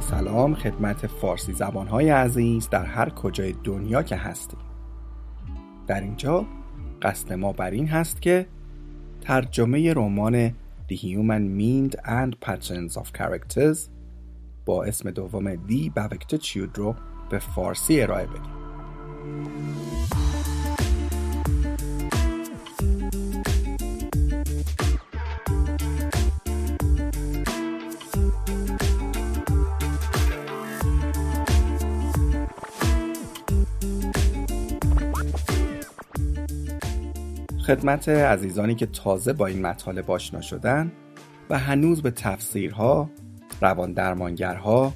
سلام خدمت فارسی زبانهای عزیز در هر کجای دنیا که هستیم. در اینجا قصد ما بر این هست که ترجمه رمان The Human Mind and Patterns of Characters با اسم دوم دی Baviktitude رو به فارسی ارائه بدیم. خدمت عزیزانی که تازه با این مطالب آشنا شدن و هنوز به تفسیرها، روان درمانگرها،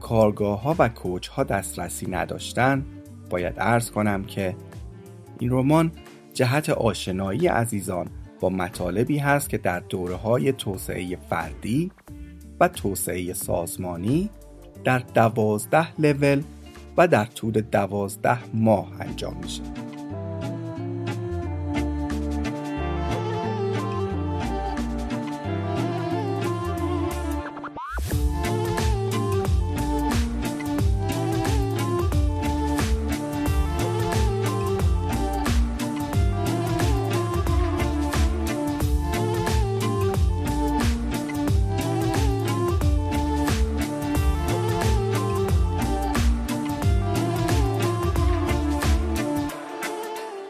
کارگاه ها و کوچ ها دسترسی نداشتن باید عرض کنم که این رمان جهت آشنایی عزیزان با مطالبی هست که در دوره های توسعه فردی و توسعه سازمانی در دوازده لول و در طول دوازده ماه انجام میشه.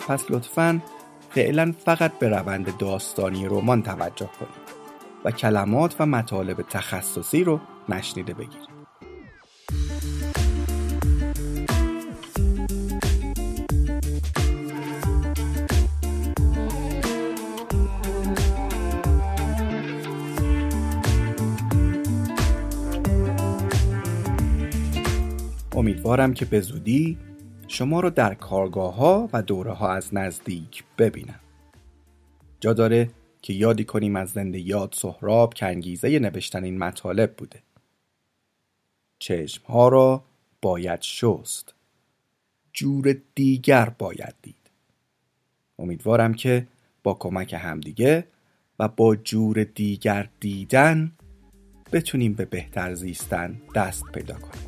پس لطفا فعلا فقط به روند داستانی رمان توجه کنید و کلمات و مطالب تخصصی رو نشنیده بگیرید. امیدوارم که به زودی شما رو در کارگاه ها و دوره ها از نزدیک ببینم. جا داره که یادی کنیم از زنده یاد سهراب که انگیزه نوشتن این مطالب بوده. چشم ها را باید شست. جور دیگر باید دید. امیدوارم که با کمک همدیگه و با جور دیگر دیدن بتونیم به بهتر زیستن دست پیدا کنیم.